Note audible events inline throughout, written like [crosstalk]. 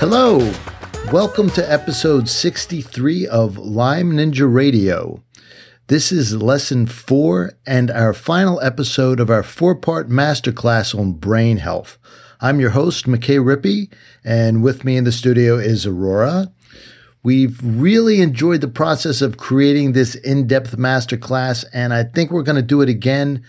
Hello, welcome to episode 63 of Lyme Ninja Radio. This is lesson four and our final episode of our four part masterclass on brain health. I'm your host, McKay Rippey, and with me in the studio is Aurora. We've really enjoyed the process of creating this in depth masterclass, and I think we're going to do it again.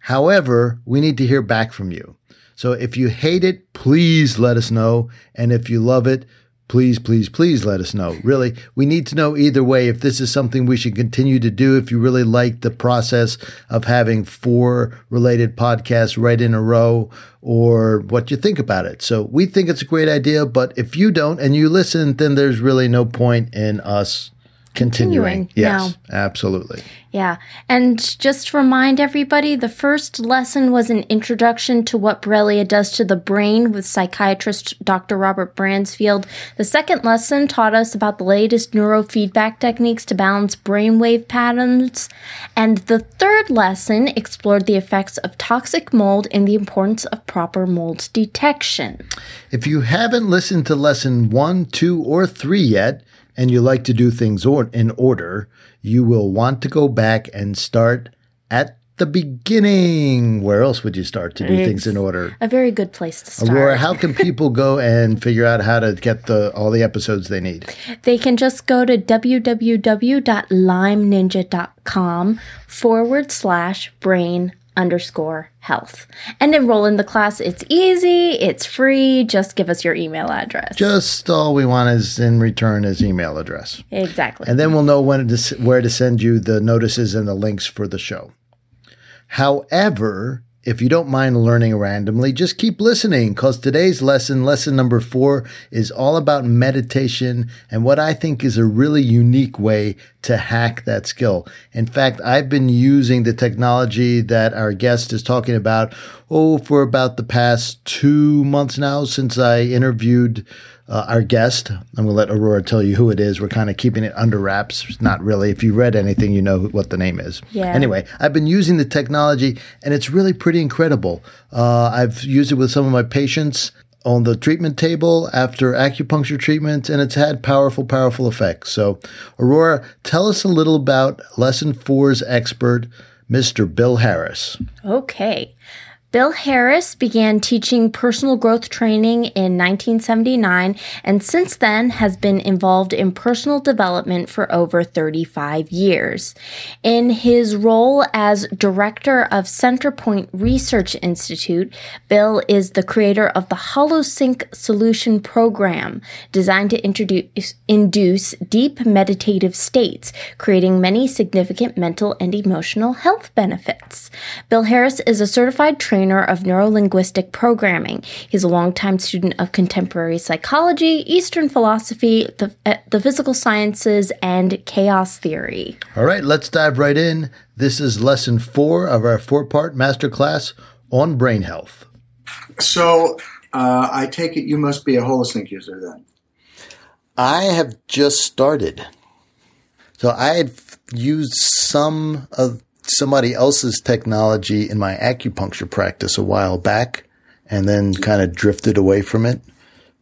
However, we need to hear back from you. So if you hate it, please let us know. And if you love it, please, please, please let us know. Really, we need to know either way if this is something we should continue to do. If you really like the process of having four related podcasts right in a row, or what you think about it. So we think it's a great idea, but if you don't and you listen, then there's really no point in us continuing. Continuing, Yes, absolutely. Yeah. And just to remind everybody, the first lesson was an introduction to what Borrelia does to the brain with psychiatrist Dr. Robert Bransfield. The second lesson taught us about the latest neurofeedback techniques to balance brainwave patterns. And the third lesson explored the effects of toxic mold and the importance of proper mold detection. If you haven't listened to lesson one, two, or three yet, and you like to do things or- in order, you will want to go back and start at the beginning. Where else would you start to do things in order? A very good place to start. Aurora, how can [laughs] people go and figure out how to get the all the episodes they need? They can just go to www.limeninja.com forward slash brain underscore health and enroll in the class. It's easy, it's free. Just give us your email address. Just all we want is in return is email address. exactly. and then we'll know when to, where to send you the notices and the links for the show. However, if you don't mind learning randomly, just keep listening because today's lesson, lesson number four, is all about meditation and what I think is a really unique way to hack that skill. In fact, I've been using the technology that our guest is talking about, oh, for about the past two months now since I interviewed uh, our guest. I'm going to let Aurora tell you who it is. We're kind of keeping it under wraps. Not really. If you read anything, you know what the name is. Yeah. Anyway, I've been using the technology and it's really pretty incredible. Uh, I've used it with some of my patients on the treatment table after acupuncture treatment, and it's had powerful, powerful effects. So, Aurora, tell us a little about lesson four's expert, Mr. Bill Harris. Okay. Bill Harris began teaching personal growth training in 1979 and since then has been involved in personal development for over 35 years. In his role as director of Centerpoint Research Institute, Bill is the creator of the HoloSync Solution Program, designed to introduce, induce deep meditative states, creating many significant mental and emotional health benefits. Bill Harris is a certified trainer of neurolinguistic programming. He's a longtime student of contemporary psychology, Eastern philosophy, the, uh, the physical sciences, and chaos theory. All right, let's dive right in. This is lesson four of our four part masterclass on brain health. So uh, I take it you must be a Holosync user then. I have just started. So I had used some of somebody else's technology in my acupuncture practice a while back and then kind of drifted away from it.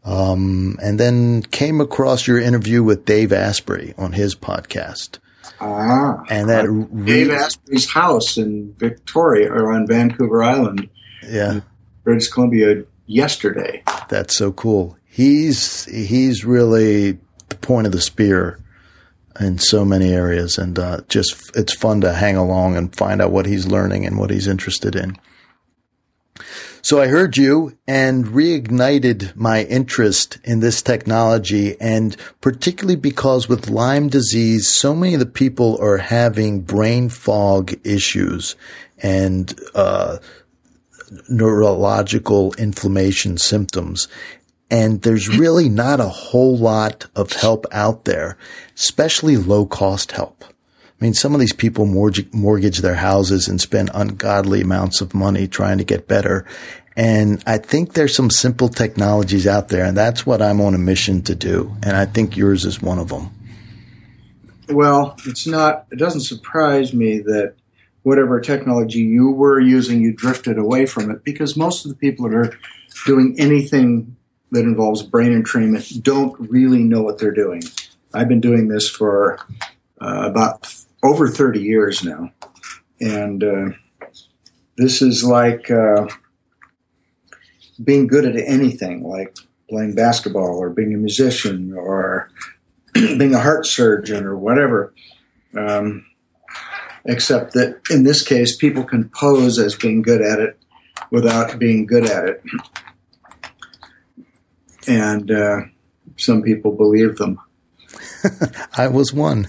Um, and then came across your interview with Dave Asprey on his podcast. Ah, And that Dave re- Asprey's house in Victoria or on Vancouver Island, yeah, British Columbia, yesterday. that's so cool. He's, he's really the point of the spear in so many areas and uh, just it's fun to hang along and find out what he's learning and what he's interested in. So I heard you and reignited my interest in this technology and particularly because with Lyme disease, so many of the people are having brain fog issues and, uh, neurological inflammation symptoms. And there's really not a whole lot of help out there, especially low cost help. I mean, some of these people mortgage, mortgage their houses and spend ungodly amounts of money trying to get better. And I think there's some simple technologies out there, and that's what I'm on a mission to do. And I think yours is one of them. Well, it's not, it doesn't surprise me that whatever technology you were using, you drifted away from it because most of the people that are doing anything that involves brain entrainment don't really know what they're doing. I've been doing this for uh, about over 30 years now. And uh, this is like uh, being good at anything, like playing basketball or being a musician or [clears throat] being a heart surgeon or whatever. Um, except that in this case, people can pose as being good at it without being good at it. And uh, some people believe them. [laughs] I was one.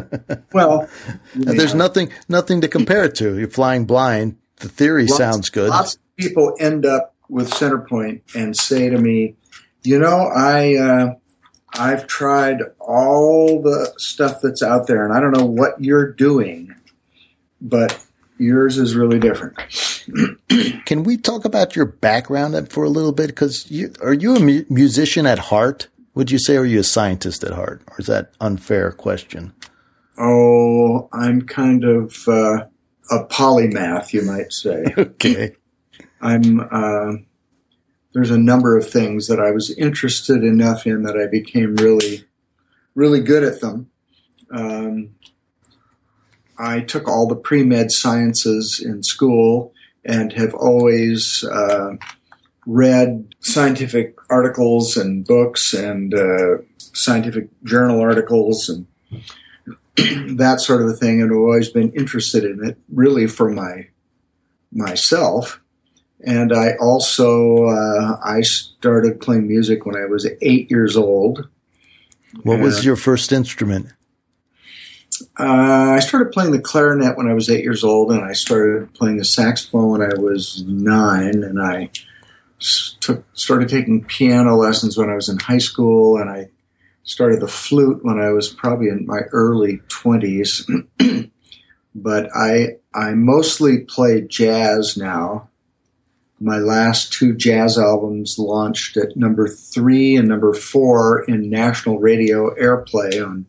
[laughs] well, [laughs] there's nothing nothing to compare it to. You're flying blind. The theory lots, sounds good. Lots of people end up with Centerpoint and say to me, "You know, I uh, I've tried all the stuff that's out there, and I don't know what you're doing, but yours is really different." [clears throat] Can we talk about your background for a little bit? Because you, are you a mu- musician at heart? Would you say, or are you a scientist at heart? Or is that unfair question? Oh, I'm kind of uh, a polymath, you might say. [laughs] okay. I'm. Uh, there's a number of things that I was interested enough in that I became really, really good at them. Um, I took all the pre med sciences in school and have always uh, read scientific articles and books and uh, scientific journal articles and [clears throat] that sort of a thing, and always been interested in it, really for my myself. And I also uh, I started playing music when I was eight years old. What was your first instrument? Uh, I started playing the clarinet when I was eight years old, and I started playing the saxophone when I was nine, and I took started taking piano lessons when I was in high school, and I started the flute when I was probably in my early twenties. [clears throat] but I I mostly play jazz now. My last two jazz albums launched at number three and number four in national radio airplay on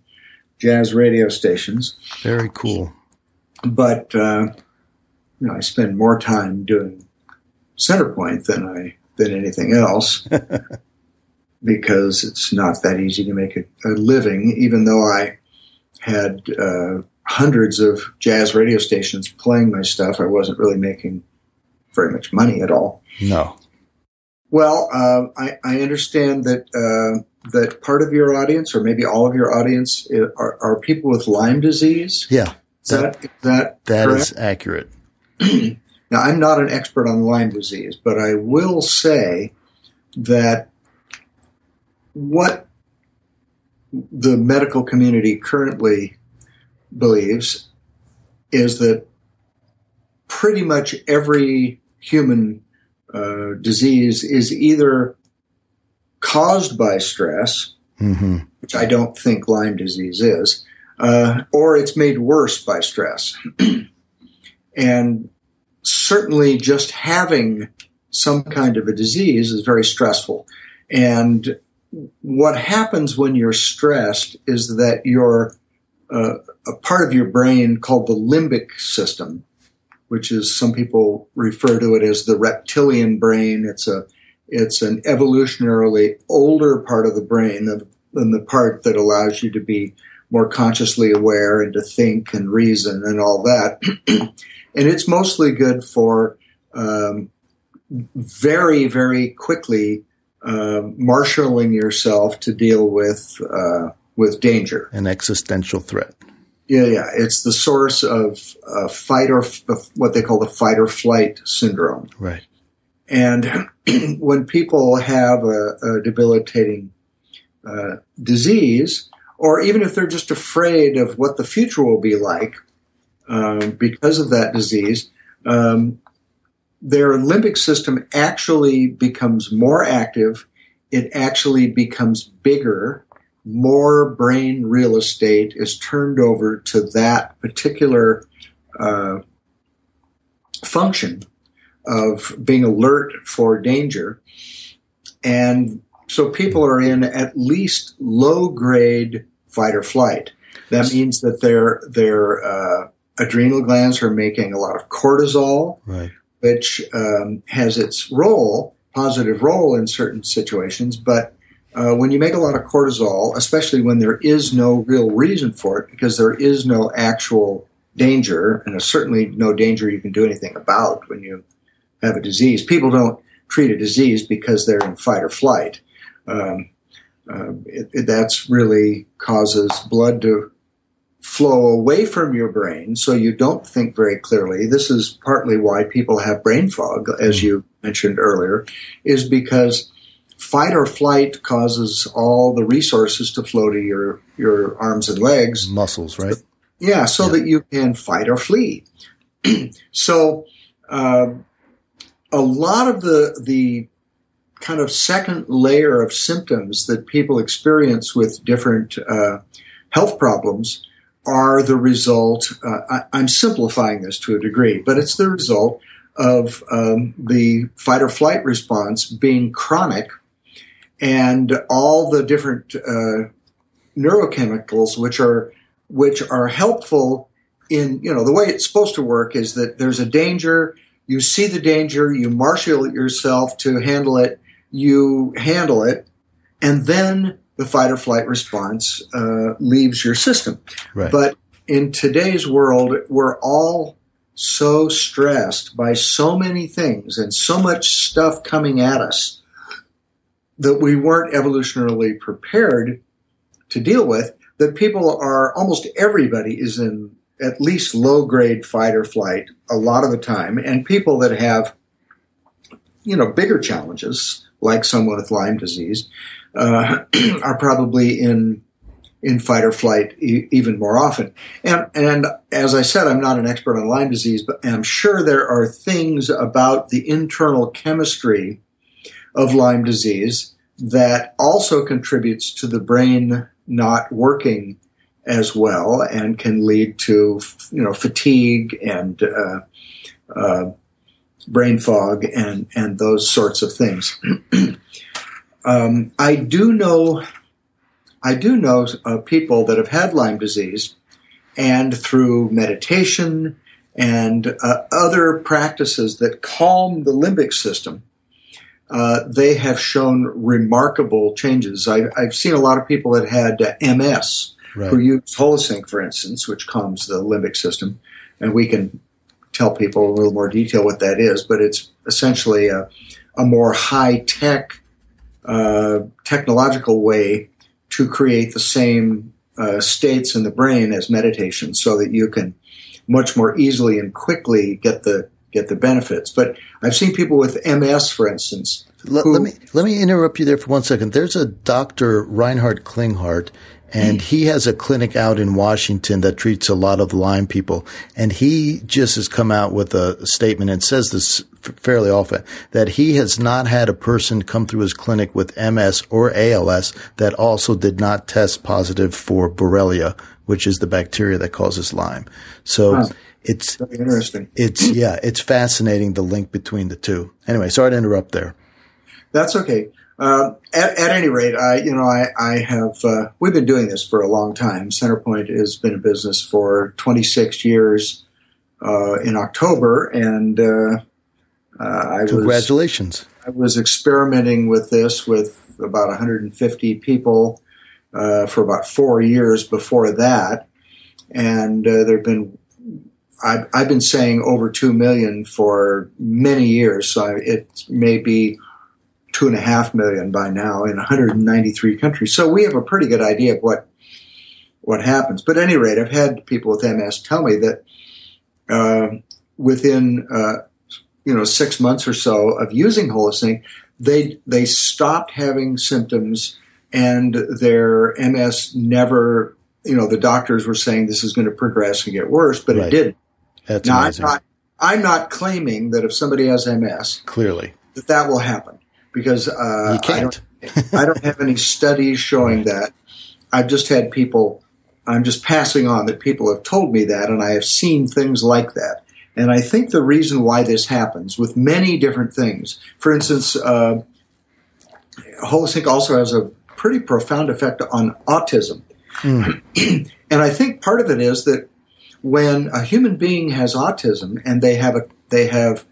jazz radio stations. Very cool. But uh, you know, I spend more time doing Centerpoint than I than anything else [laughs] because it's not that easy to make a, a living. Even though I had uh, hundreds of jazz radio stations playing my stuff, I wasn't really making very much money at all. No. Well, uh, I, I, understand that uh, that part of your audience, or maybe all of your audience, are, are people with Lyme disease. Yeah, is that is that that is accurate. [clears throat] now, I'm not an expert on Lyme disease, but I will say that what the medical community currently believes is that pretty much every human uh, disease is either caused by stress, mm-hmm. which I don't think Lyme disease is, uh, or it's made worse by stress. [clears throat] and certainly just having some kind of a disease is very stressful. And what happens when you're stressed is that your uh, a part of your brain called the limbic system, which is some people refer to it as the reptilian brain. It's a it's an evolutionarily older part of the brain than, than the part that allows you to be more consciously aware and to think and reason and all that. [clears throat] and it's mostly good for um, very, very quickly uh, marshaling yourself to deal with uh, with danger, an existential threat. Yeah, yeah, it's the source of uh, fight or f- what they call the fight or flight syndrome. Right. And [clears throat] when people have a, a debilitating uh, disease, or even if they're just afraid of what the future will be like um, because of that disease, um, their limbic system actually becomes more active. It actually becomes bigger. More brain real estate is turned over to that particular uh, function of being alert for danger. And so people are in at least low grade fight or flight. That means that their their uh, adrenal glands are making a lot of cortisol, Right. which um, has its role, positive role in certain situations. But uh, when you make a lot of cortisol, especially when there is no real reason for it, because there is no actual danger, and there's certainly no danger you can do anything about when you have a disease. People don't treat a disease because they're in fight or flight. Um, uh, it, it, that's really causes blood to flow away from your brain so you don't think very clearly. This is partly why people have brain fog, as you mentioned earlier, is because fight or flight causes all the resources to flow to your, your arms and legs. Muscles, right? Yeah, so Yeah. that you can fight or flee. [clears throat] so, uh, a lot of the the kind of second layer of symptoms that people experience with different uh, health problems are the result. Uh, I, I'm simplifying this to a degree, but it's the result of um, the fight or flight response being chronic, and all the different uh, neurochemicals which are which are helpful in you know the way it's supposed to work is that there's a danger you see the danger you marshal yourself to handle it you handle it and then the fight or flight response uh, leaves your system Right. but in today's world we're all so stressed by so many things and so much stuff coming at us that we weren't evolutionarily prepared to deal with that people are almost everybody is in at least low grade fight or flight a lot of the time. And people that have you know bigger challenges like someone with lyme disease uh, [clears throat] are probably in in fight or flight e- even more often. And and as i said i'm not an expert on lyme disease but i'm sure there are things about the internal chemistry of lyme disease that also contributes to the brain not working as well and can lead to you know fatigue and uh, uh, brain fog and and those sorts of things. [clears throat] um, I do know I do know uh, people that have had Lyme disease and through meditation and uh, other practices that calm the limbic system. Uh, they have shown remarkable changes. I, I've seen a lot of people that had MS Right. who use Holosync, for instance, which calms the limbic system, and we can tell people in a little more detail what that is. But it's essentially a, a more high tech, uh, technological way to create the same uh, states in the brain as meditation, so that you can much more easily and quickly get the get the benefits. But I've seen people with MS, for instance, Let, who- let me let me interrupt you there for one second. There's a Dr. Reinhard Klinghardt, and he has a clinic out in Washington that treats a lot of Lyme people. And he just has come out with a statement and says this fairly often that he has not had a person come through his clinic with MS or ALS that also did not test positive for Borrelia, which is the bacteria that causes Lyme. So Wow. it's interesting. it's yeah, it's fascinating the link between the two. Anyway, sorry to interrupt there. That's okay. Uh, at, at any rate, I you know I I have uh, we've been doing this for a long time. Centerpoint has been in business for 26 years uh, in October, and uh, uh, I was Congratulations. I was experimenting with this with about 150 people uh, for about four years before that, and uh, there've been I've, I've been saying over two million for many years, so I, it may be two and a half million by now in 193 countries. So we have a pretty good idea of what what happens. But at any rate, I've had people with MS tell me that uh, within uh, you know six months or so of using Holosync, they they stopped having symptoms and their MS never. You know, the doctors were saying this is going to progress and get worse, but Right. it didn't. That's Now, I'm amazing. not, I'm not claiming that if somebody has MS, Clearly, that that will happen because uh, I don't, [laughs] I don't have any studies showing that. I've just had people. I'm just passing on that people have told me that, and I have seen things like that. And I think the reason why this happens with many different things, for instance, uh, Holosync also has a pretty profound effect on autism. Mm. [clears throat] and I think part of it is that when a human being has autism and they have a they have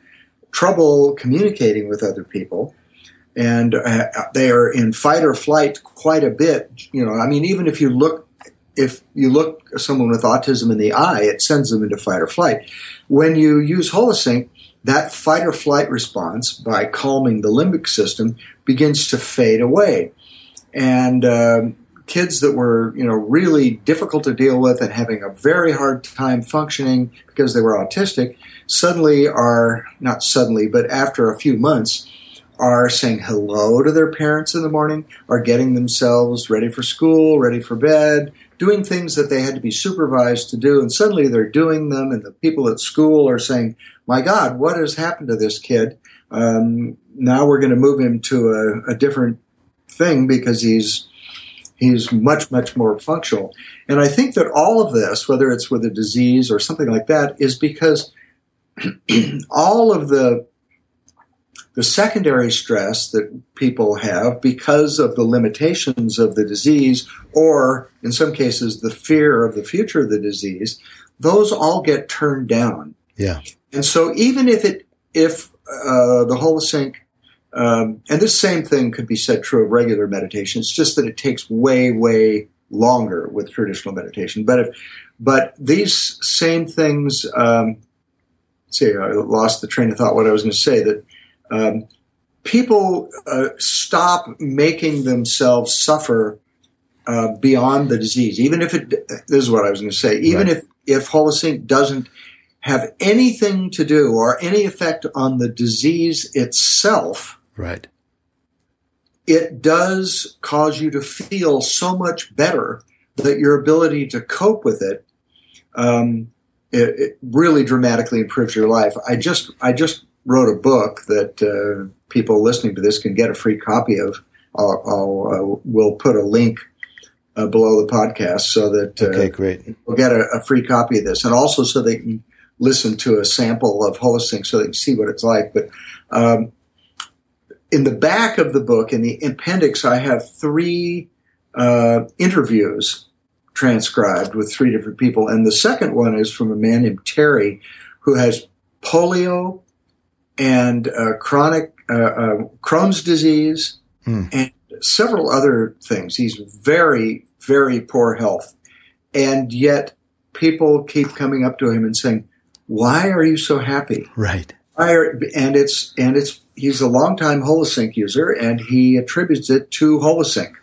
trouble communicating with other people and uh, they are in fight or flight quite a bit you know i mean even if you look if you look someone with autism in the eye it sends them into fight or flight. When you use holosync that fight or flight response by calming the limbic system begins to fade away. And um, kids that were you know really difficult to deal with and having a very hard time functioning because they were autistic suddenly are not suddenly but after a few months are saying hello to their parents in the morning are getting themselves ready for school ready for bed doing things that they had to be supervised to do and suddenly they're doing them and the people at school are saying my god what has happened to this kid? Um, now we're going to move him to a, a different thing because he's he's much much more functional. And i think that all of this whether it's with a disease or something like that is because [clears throat] all of the the secondary stress that people have because of the limitations of the disease or in some cases the fear of the future of the disease those all get turned down yeah and so even if it if uh, the holosync um, and this same thing could be said true of regular meditation. It's just that it takes way, way longer with traditional meditation. But if, but these same things, um, see, I lost the train of thought. What I was going to say that um, people uh, stop making themselves suffer uh, beyond the disease, even if it. This is what I was going to say. Even right. if if Holosync doesn't have anything to do or any effect on the disease itself Right. It does cause you to feel so much better that your ability to cope with it, um, it, it really dramatically improves your life. I just I just wrote a book that uh, people listening to this can get a free copy of. I'll, I'll uh, we'll put a link uh, below the podcast so that uh, okay, great. We'll get a, a, free copy of this, and also so they can listen to a sample of Holosync so they can see what it's like. But um, in the back of the book, in the appendix, I have three uh, interviews transcribed with three different people. And the second one is from a man named Terry who has polio and uh, chronic uh, uh Crohn's disease mm. and several other things. He's very, very poor health. And yet people keep coming up to him and saying, why are you so happy? Right. and it's, and it's he's a longtime Holosync user, and he attributes it to Holosync.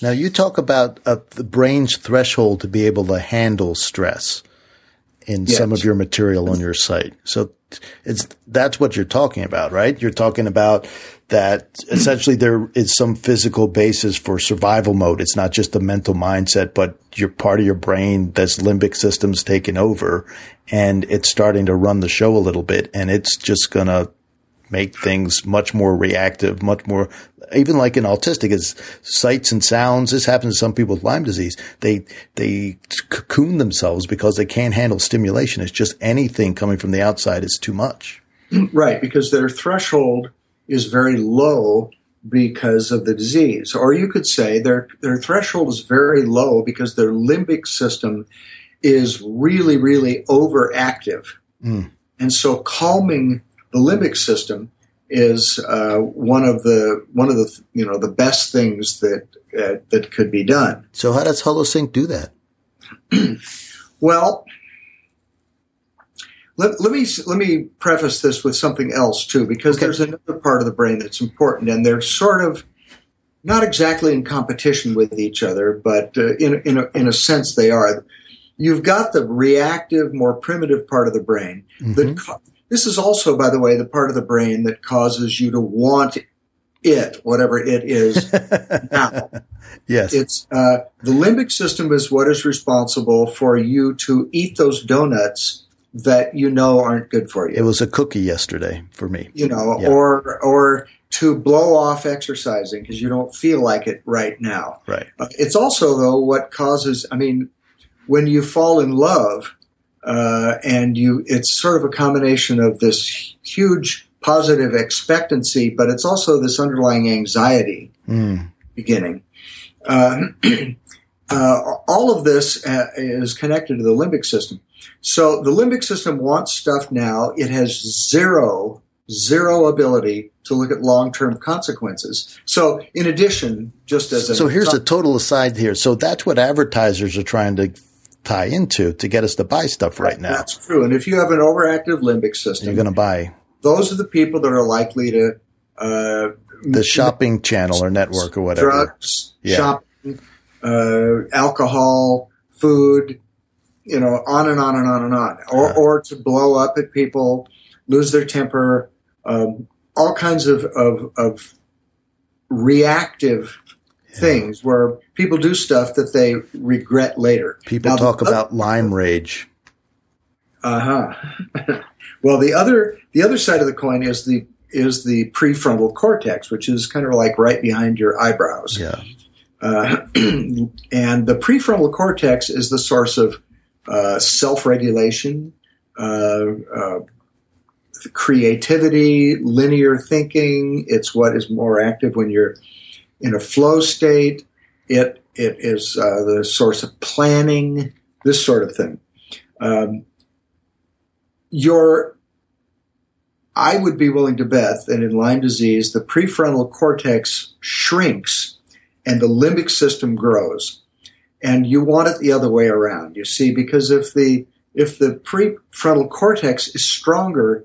Now, you talk about uh, the brain's threshold to be able to handle stress in yes. some of your material on your site. So it's that's what you're talking about, right? You're talking about that essentially there is some physical basis for survival mode. It's not just a mental mindset, but you're part of your brain that's limbic system's taken over and it's starting to run the show a little bit and it's just gonna make things much more reactive, much more, even like in autistic is sights and sounds. This happens to some people with Lyme disease. They, they cocoon themselves because they can't handle stimulation. It's just anything coming from the outside is too much. [clears throat] Right. Because their threshold is very low because of the disease. Or you could say their, their threshold is very low because their limbic system is really, really overactive. Mm. And so calming the limbic system is uh, one of the one of the you know the best things that uh, that could be done. So how does Holosync do that? [clears throat] well, let, let me let me preface this with something else too, because okay. there's another part of the brain that's important, and they're sort of not exactly in competition with each other, but uh, in in a, in a sense they are. You've got the reactive, more primitive part of the brain mm-hmm. that this is also, by the way, the part of the brain that causes you to want it, whatever it is [laughs] now. Yes. It's uh, the limbic system is what is responsible for you to eat those donuts that you know aren't good for you. It was a cookie yesterday for me. You know, yeah. or or to blow off exercising because you don't feel like it right now. Right. Uh, it's also though what causes. I mean, when you fall in love, uh, and you it's sort of a combination of this huge positive expectancy, but it's also this underlying anxiety Mm. beginning. Uh, [clears throat] uh, all of this uh, is connected to the limbic system. So the limbic system wants stuff now. It has zero, zero ability to look at long-term consequences. So in addition, just as a So here's a total aside here. So that's what advertisers are trying to tie into to get us to buy stuff right now. That's true. And if you have an overactive limbic system, You're going to buy those are the people that are likely to uh, the shopping channel or network or whatever. drugs, Yeah. shopping, uh, alcohol, food, you know, on and on and on and on, or Yeah. or to blow up at people, lose their temper, um, all kinds of of, of reactive things where people do stuff that they regret later. People Now, talk other- about Lyme rage. Uh huh. [laughs] well, the other the other side of the coin is the is the prefrontal cortex, which is kind of like right behind your eyebrows. Yeah. Uh, [clears throat] and the prefrontal cortex is the source of uh, self regulation, uh, uh, creativity, linear thinking. It's what is more active when you're in a flow state. It it is uh, the source of planning, this sort of thing. Um, your I would be willing to bet that in Lyme disease, the prefrontal cortex shrinks and the limbic system grows. And you want it the other way around, you see, because if the if the prefrontal cortex is stronger,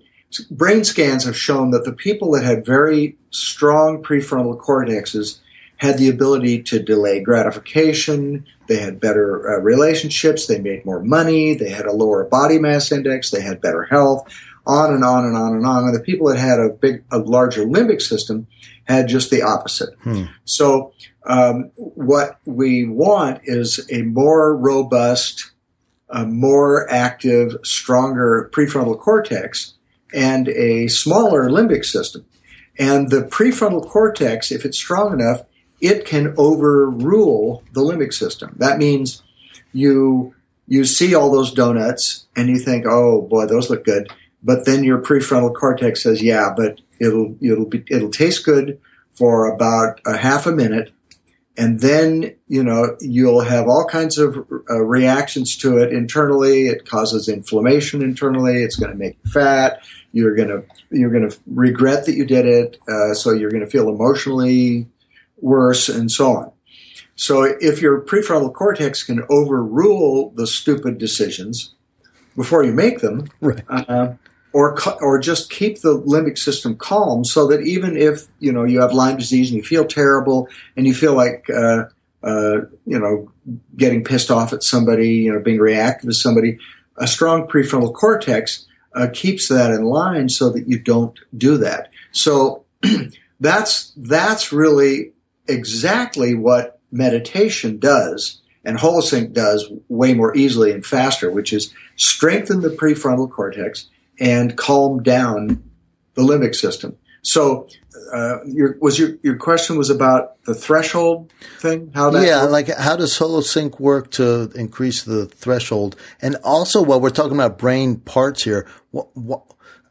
brain scans have shown that the people that had very strong prefrontal cortexes had the ability to delay gratification, they had better uh, relationships, they made more money, they had a lower body mass index, they had better health, on and on and on and on. And the people that had a big, a larger limbic system had just the opposite. Hmm. So, um, what we want is a more robust, a more active, stronger prefrontal cortex and a smaller limbic system. And the prefrontal cortex, if it's strong enough, it can overrule the limbic system. That means you you see all those donuts and you think, "Oh boy, those look good." But then your prefrontal cortex says, "Yeah, but it'll it'll be it'll taste good for about a half a minute, and then you know you'll have all kinds of uh, reactions to it internally. It causes inflammation internally. It's going to make you fat. You're going to you're going to regret that you did it. Uh, so you're going to feel emotionally worse, and so on. So if your prefrontal cortex can overrule the stupid decisions before you make them, Right. uh, or or just keep the limbic system calm, so that even if you know you have Lyme disease and you feel terrible and you feel like uh, uh, you know getting pissed off at somebody, you know being reactive to somebody, a strong prefrontal cortex uh, keeps that in line so that you don't do that. So [clears throat] that's that's really exactly what meditation does and holosync does way more easily and faster, which is strengthen the prefrontal cortex and calm down the limbic system. So, uh, your was your your question was about the threshold thing? How that yeah, works? like how does HoloSync work to increase the threshold? And also, while we're talking about brain parts here, what, what,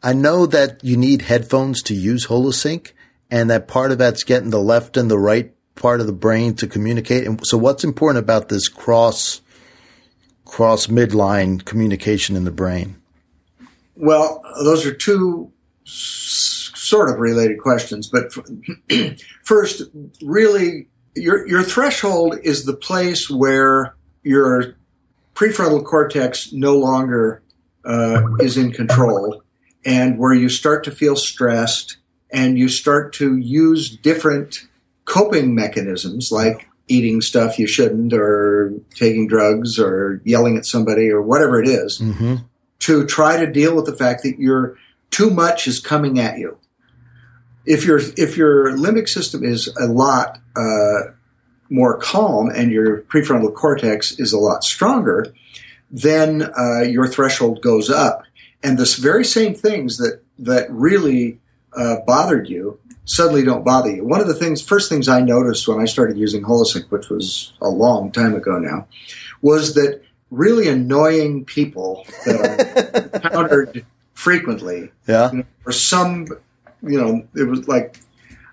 I know that you need headphones to use HoloSync, and that part of that's getting the left and the right part of the brain to communicate. And so, what's important about this cross cross midline communication in the brain? Well, those are two sort of related questions, but [clears throat] first, really, your your threshold is the place where your prefrontal cortex no longer uh, is in control, and where you start to feel stressed, and you start to use different coping mechanisms like eating stuff you shouldn't, or taking drugs, or yelling at somebody, or whatever it is Mm-hmm. to try to deal with the fact that you're too much is coming at you. If your if your limbic system is a lot uh, more calm and your prefrontal cortex is a lot stronger, then uh, your threshold goes up, and this very same things that that really uh, bothered you suddenly don't bother you. One of the things, first things I noticed when I started using Holosync, which was a long time ago now, was that really annoying people that I [laughs] encountered frequently. Yeah. You know, or some, you know, it was like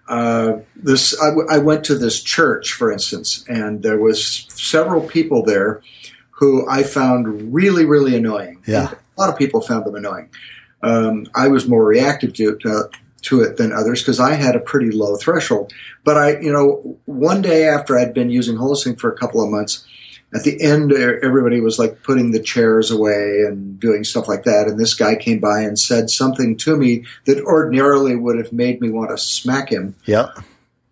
uh, this. I, w- I went to this church, for instance, and there was several people there who I found really, really annoying. Yeah. A lot of people found them annoying. Um, I was more reactive to to, to it than others because I had a pretty low threshold. But I, you know, one day after I'd been using Holosync for a couple of months, at the end, everybody was like putting the chairs away and doing stuff like that. And this guy came by and said something to me that ordinarily would have made me want to smack him. Yeah.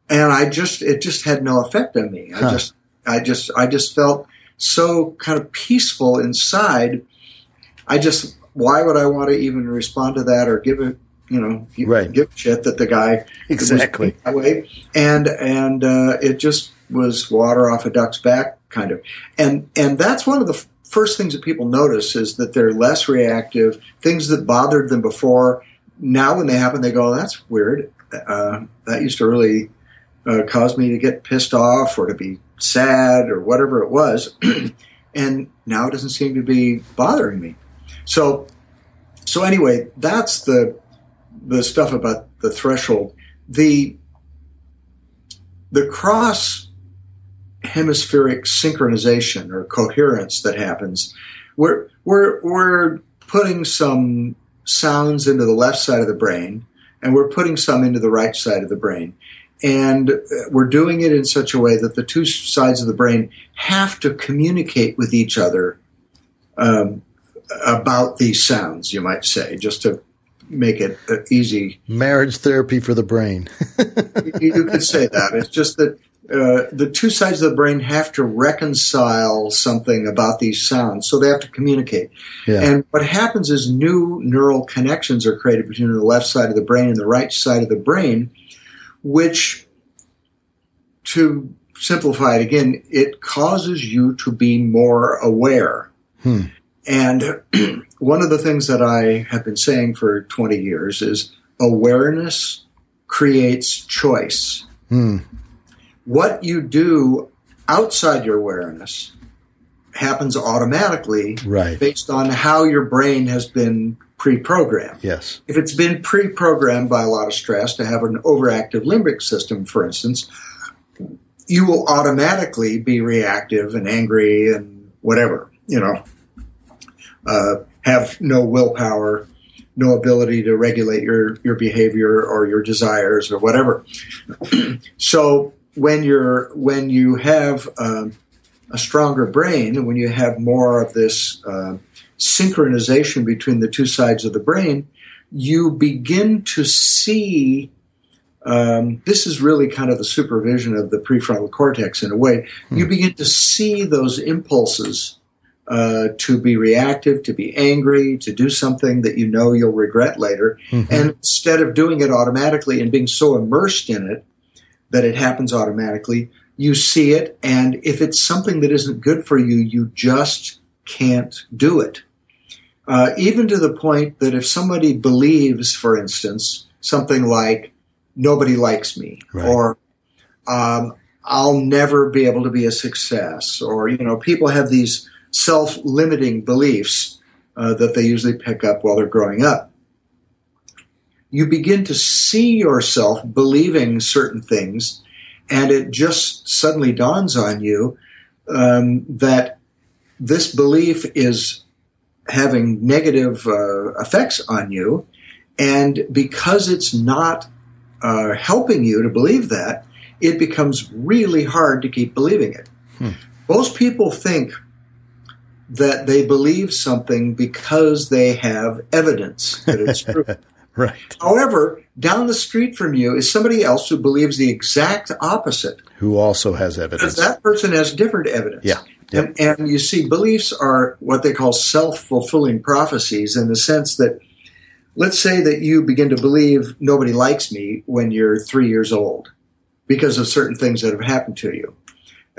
And I just, it just had no effect on me. I Huh. just, I just, I just felt so kind of peaceful inside. I just, why would I want to even respond to that or give a, you know, give, Right. give a shit that the guy Exactly. that way. And and uh, it just was water off a duck's back, kind of. And and that's one of the f- first things that people notice is that they're less reactive. Things that bothered them before, now when they happen, they go, "That's weird." Uh, that used to really uh, cause me to get pissed off or to be sad or whatever it was, [clears throat] and now it doesn't seem to be bothering me. So so anyway, that's the the stuff about the threshold. The the cross hemispheric synchronization or coherence that happens, we're we're we're putting some sounds into the left side of the brain, and we're putting some into the right side of the brain. And uh, we're doing it in such a way that the two sides of the brain have to communicate with each other um, about these sounds, you might say, just to make it uh, easy Marriage therapy for the brain. [laughs] you, you could say that. It's just that uh, the two sides of the brain have to reconcile something about these sounds, so they have to communicate. Yeah. And what happens is new neural connections are created between the left side of the brain and the right side of the brain, which, to simplify it again, it causes you to be more aware. Hmm. And [clears throat] one of the things that I have been saying for 20 years is awareness creates choice. Hmm. What you do outside your awareness happens automatically Right. based on how your brain has been pre-programmed. Yes. If it's been pre-programmed by a lot of stress to have an overactive limbic system, for instance, you will automatically be reactive and angry and whatever, you know, uh, have no willpower, no ability to regulate your, your behavior or your desires or whatever. [clears throat] so when you're when you have um, a stronger brain when you have more of this uh, synchronization between the two sides of the brain, you begin to see. Um, this is really kind of the supervision of the prefrontal cortex in a way. You begin to see those impulses uh, to be reactive, to be angry, to do something that you know you'll regret later. Mhm. And instead of doing it automatically and being so immersed in it that it happens automatically, you see it. And if it's something that isn't good for you, you just can't do it. Uh, even to the point that if somebody believes, for instance, something like, nobody likes me, Right. or um, I'll never be able to be a success, or, you know, people have these self limiting beliefs uh, that they usually pick up while they're growing up. You begin to see yourself believing certain things, and it just suddenly dawns on you um, that this belief is having negative uh, effects on you. And because it's not uh, helping you to believe that, it becomes really hard to keep believing it. Hmm. Most people think that they believe something because they have evidence that it's true. [laughs] Right. However, down the street from you is somebody else who believes the exact opposite Who also has because evidence. that person has different evidence. Yeah. Yep. And, and you see, beliefs are what they call self fulfilling prophecies in the sense that, let's say that you begin to believe nobody likes me when you're three years old because of certain things that have happened to you.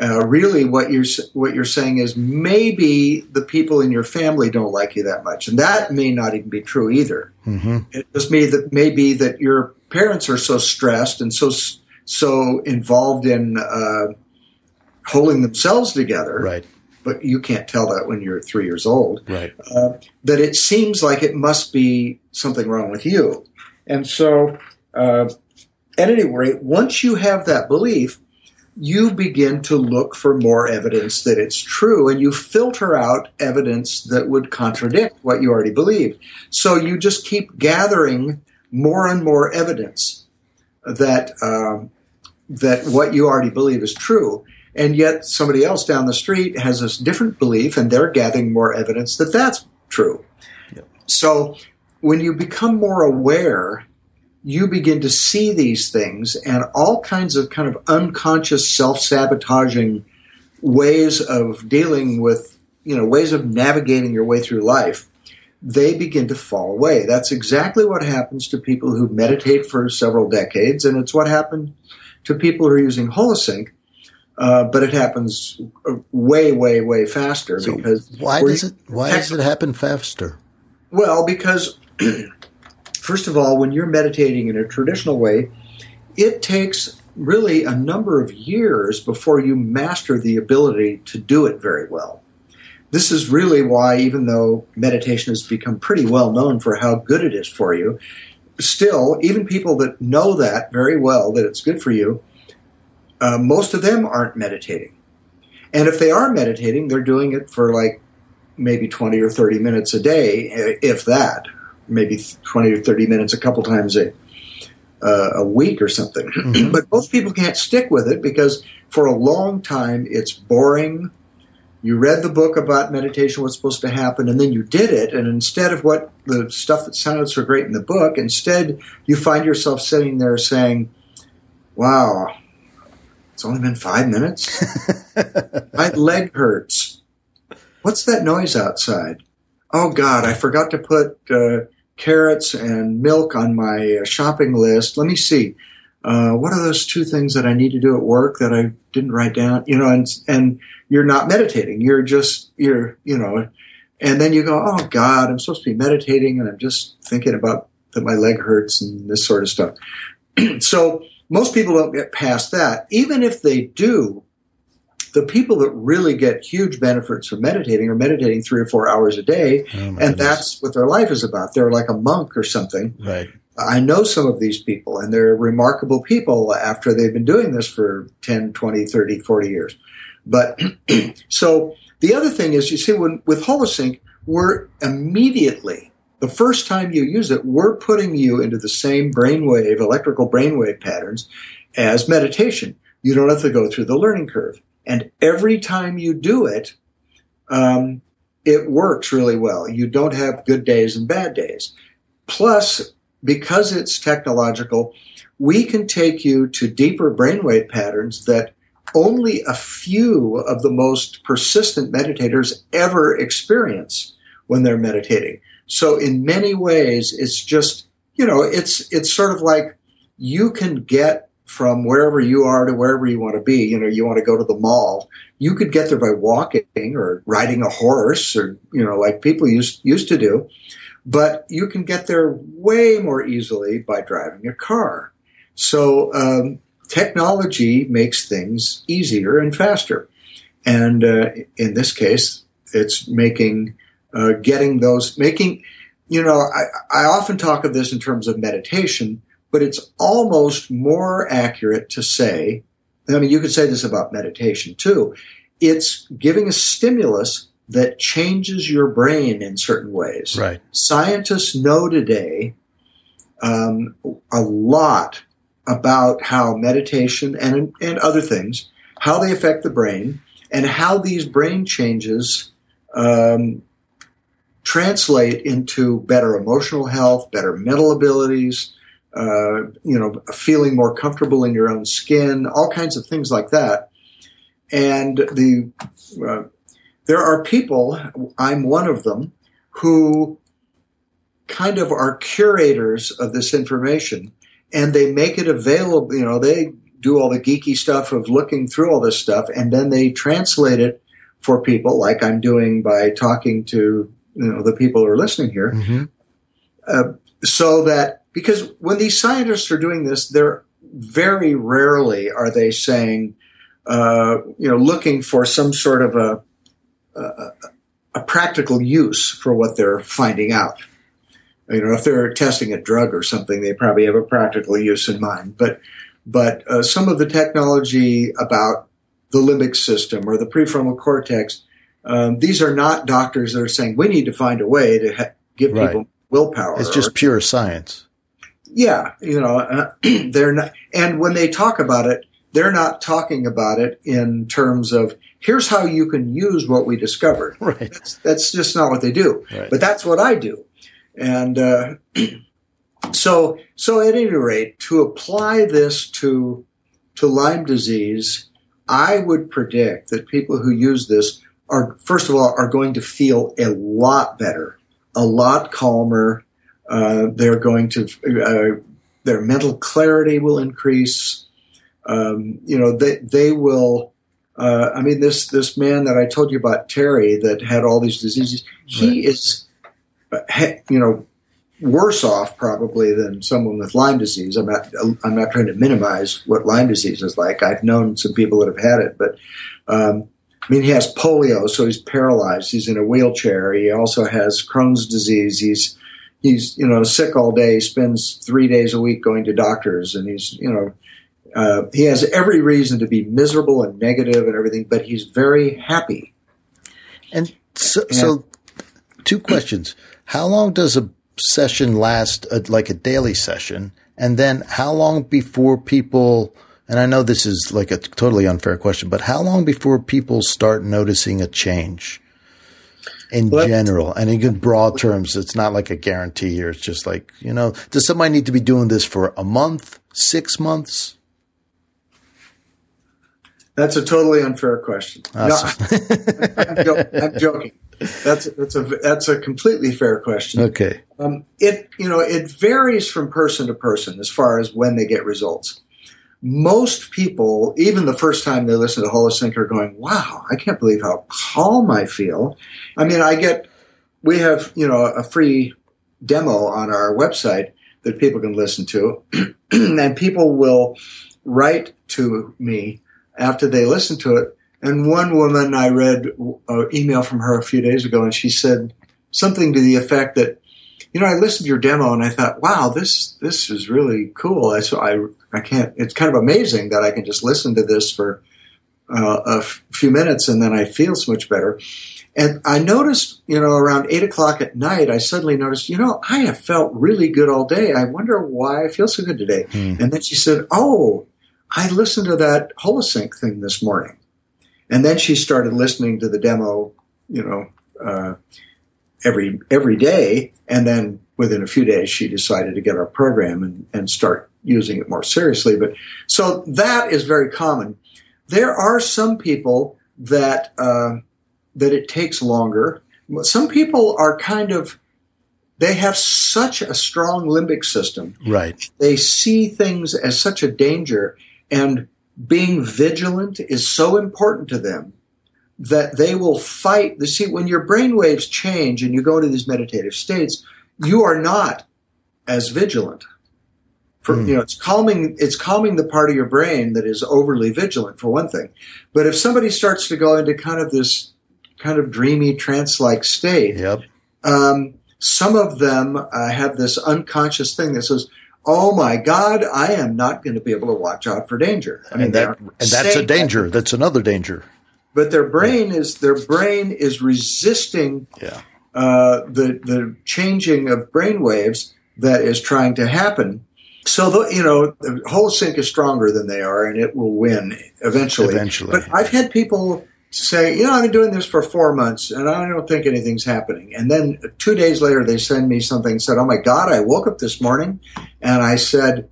Uh, really, what you're what you're saying is maybe the people in your family don't like you that much, and that may not even be true either. hmm It just may that may be that your parents are so stressed and so so involved in uh, holding themselves together Right. but you can't tell that when you're three years old. Right. Uh, that it seems like it must be something wrong with you. And so, uh, at any rate, once you have that belief, you begin to look for more evidence that it's true and you filter out evidence that would contradict what you already believe. So you just keep gathering more and more evidence that um, that what you already believe is true. And yet somebody else down the street has this different belief and they're gathering more evidence that that's true. Yep. So when you become more aware you begin to see these things and all kinds of kind of unconscious self-sabotaging ways of dealing with you know ways of navigating your way through life they begin to fall away. That's exactly what happens to people who meditate for several decades and it's what happened to people who are using holosync uh, but it happens way way way faster so because why does it why does it happen faster? Well because [clears throat] First of all, when you're meditating in a traditional way, it takes really a number of years before you master the ability to do it very well. This is really why, even though meditation has become pretty well known for how good it is for you, still, even people that know that very well, that it's good for you, uh, most of them aren't meditating. And if they are meditating, they're doing it for like maybe 20 or 30 minutes a day, if that maybe 20 or 30 minutes a couple times a, uh, a week or something. [clears throat] Mm-hmm. but most people can't stick with it because for a long time it's boring. You read the book about meditation, what's supposed to happen, and then you did it. And instead of what the stuff that sounded so great in the book, instead you find yourself sitting there saying, Wow, it's only been five minutes. [laughs] My leg hurts. What's that noise outside? Oh God, I forgot to put uh, carrots and milk on my uh, shopping list. Let me see. Uh, what are those two things that I need to do at work that I didn't write down? You know, and and you're not meditating. You're just you're you know, and then you go, oh God, I'm supposed to be meditating, and I'm just thinking about that my leg hurts and this sort of stuff. [clears throat] so most people don't get past that. Even if they do, the people that really get huge benefits from meditating are meditating three or four hours a day, oh and goodness. that's what their life is about. They're like a monk or something. Right. I know some of these people, and they're remarkable people after they've been doing this for 10, 20, 30, 40 years. But [clears throat] so the other thing is, you see, when with Holosync, we're immediately the first time you use it, we're putting you into the same brainwave, electrical brainwave patterns as meditation. You don't have to go through the learning curve. And every time you do it, um, it works really well. You don't have good days and bad days. Plus, because it's technological, we can take you to deeper brainwave patterns that only a few of the most persistent meditators ever experience when they're meditating. So in many ways, it's just, you know, it's, it's sort of like you can get from wherever you are to wherever you want to be. You know, you want to go to the mall. You could get there by walking or riding a horse or, you know, like people used, used to do. But you can get there way more easily by driving a car. So, um, technology makes things easier and faster. And uh, in this case, it's making, uh, getting those, making, you know, I, I often talk of this in terms of meditation but it's almost more accurate to say, I mean, you could say this about meditation too. It's giving a stimulus that changes your brain in certain ways. Right. Scientists know today um, a lot about how meditation and, and other things, how they affect the brain, and how these brain changes um, translate into better emotional health, better mental abilities, uh, you know, feeling more comfortable in your own skin, all kinds of things like that. And the uh, there are people, I'm one of them, who kind of are curators of this information, and they make it available. You know, they do all the geeky stuff of looking through all this stuff, and then they translate it for people, like I'm doing by talking to you know the people who are listening here, mm-hmm. uh, so that because when these scientists are doing this, they're very rarely are they saying, uh, you know, looking for some sort of a a, a practical use for what they're finding out. You know, if they're testing a drug or something, they probably have a practical use in mind. But but uh, some of the technology about the limbic system or the prefrontal cortex, um, these are not doctors that are saying we need to find a way to ha- give Right. people willpower. It's just or- pure science. Yeah, you know, uh, [clears throat] they're not, and when they talk about it, they're not talking about it in terms of here's how you can use what we discovered. [laughs] Right. That's, that's just not what they do. Right. But that's what I do. And uh, [clears throat] so, so at any rate, to apply this to to Lyme disease, I would predict that people who use this are, first of all, are going to feel a lot better, a lot calmer. Uh, they're going to uh, their mental clarity will increase. Um, you know, they they will. Uh, I mean, this this man that I told you about, Terry, that had all these diseases, he Right. is, uh, you know, worse off probably than someone with Lyme disease. I'm not I'm not trying to minimize what Lyme disease is like. I've known some people that have had it, but um, I mean, he has polio, so he's paralyzed. He's in a wheelchair. He also has Crohn's disease. He's he's you know sick all day. Spends three days a week going to doctors, and he's you know uh, he has every reason to be miserable and negative and everything, but he's very happy. And so, so two questions. How long does a session last, uh, like a daily session? And then how long before people, and I know this is like a totally unfair question, but how long before people start noticing a change in general? And in good broad terms, it's not like a guarantee here. It's just like, you know, does somebody need to be doing this for a month, six months? That's a totally unfair question. No, [laughs] I'm, jo- I'm joking. That's that's a that's a completely fair question. okay. Um, it you know it varies from person to person as far as when they get results. Most people, even the first time they listen to Holosync, are going, "Wow, I can't believe how calm I feel." I mean, I get we have you know a free demo on our website that people can listen to, [clears throat] and people will write to me after they listen to it. And one woman, I read an email from her a few days ago, and she said something to the effect that you know, I listened to your demo and I thought, wow, this this is really cool. I so I I can't. It's kind of amazing that I can just listen to this for uh, a f- few minutes and then I feel so much better. And I noticed, you know, around eight o'clock at night, I suddenly noticed, you know, I have felt really good all day. I wonder why I feel so good today. Hmm. And then she said, oh, I listened to that Holosync thing this morning. And then she started listening to the demo, you know, uh, every every day. And then within a few days, she decided to get our program and, and start using it more seriously. But so that is very common. There are some people that uh, that it takes longer. Some people are kind of they have such a strong limbic system Right. they see things as such a danger and being vigilant is so important to them that they will fight the see when your brain waves change and you go into these meditative states you are not as vigilant for Hmm. you know it's calming it's calming the part of your brain that is overly vigilant for one thing but if somebody starts to go into kind of this kind of dreamy trance like state Yep. um, some of them uh, have this unconscious thing that says, "Oh my God, I am not going to be able to watch out for danger." I and, that, and that's a danger. that, That's another danger. but their brain is their brain is resisting Yeah. uh, the the changing of brain waves that is trying to happen. So the, you know, the Holosync is stronger than they are, and it will win eventually. Eventually. But I've had people say, you know, I've been doing this for four months, and I don't think anything's happening. And then two days later, they send me something. Said, "Oh my God, I woke up this morning, and I said."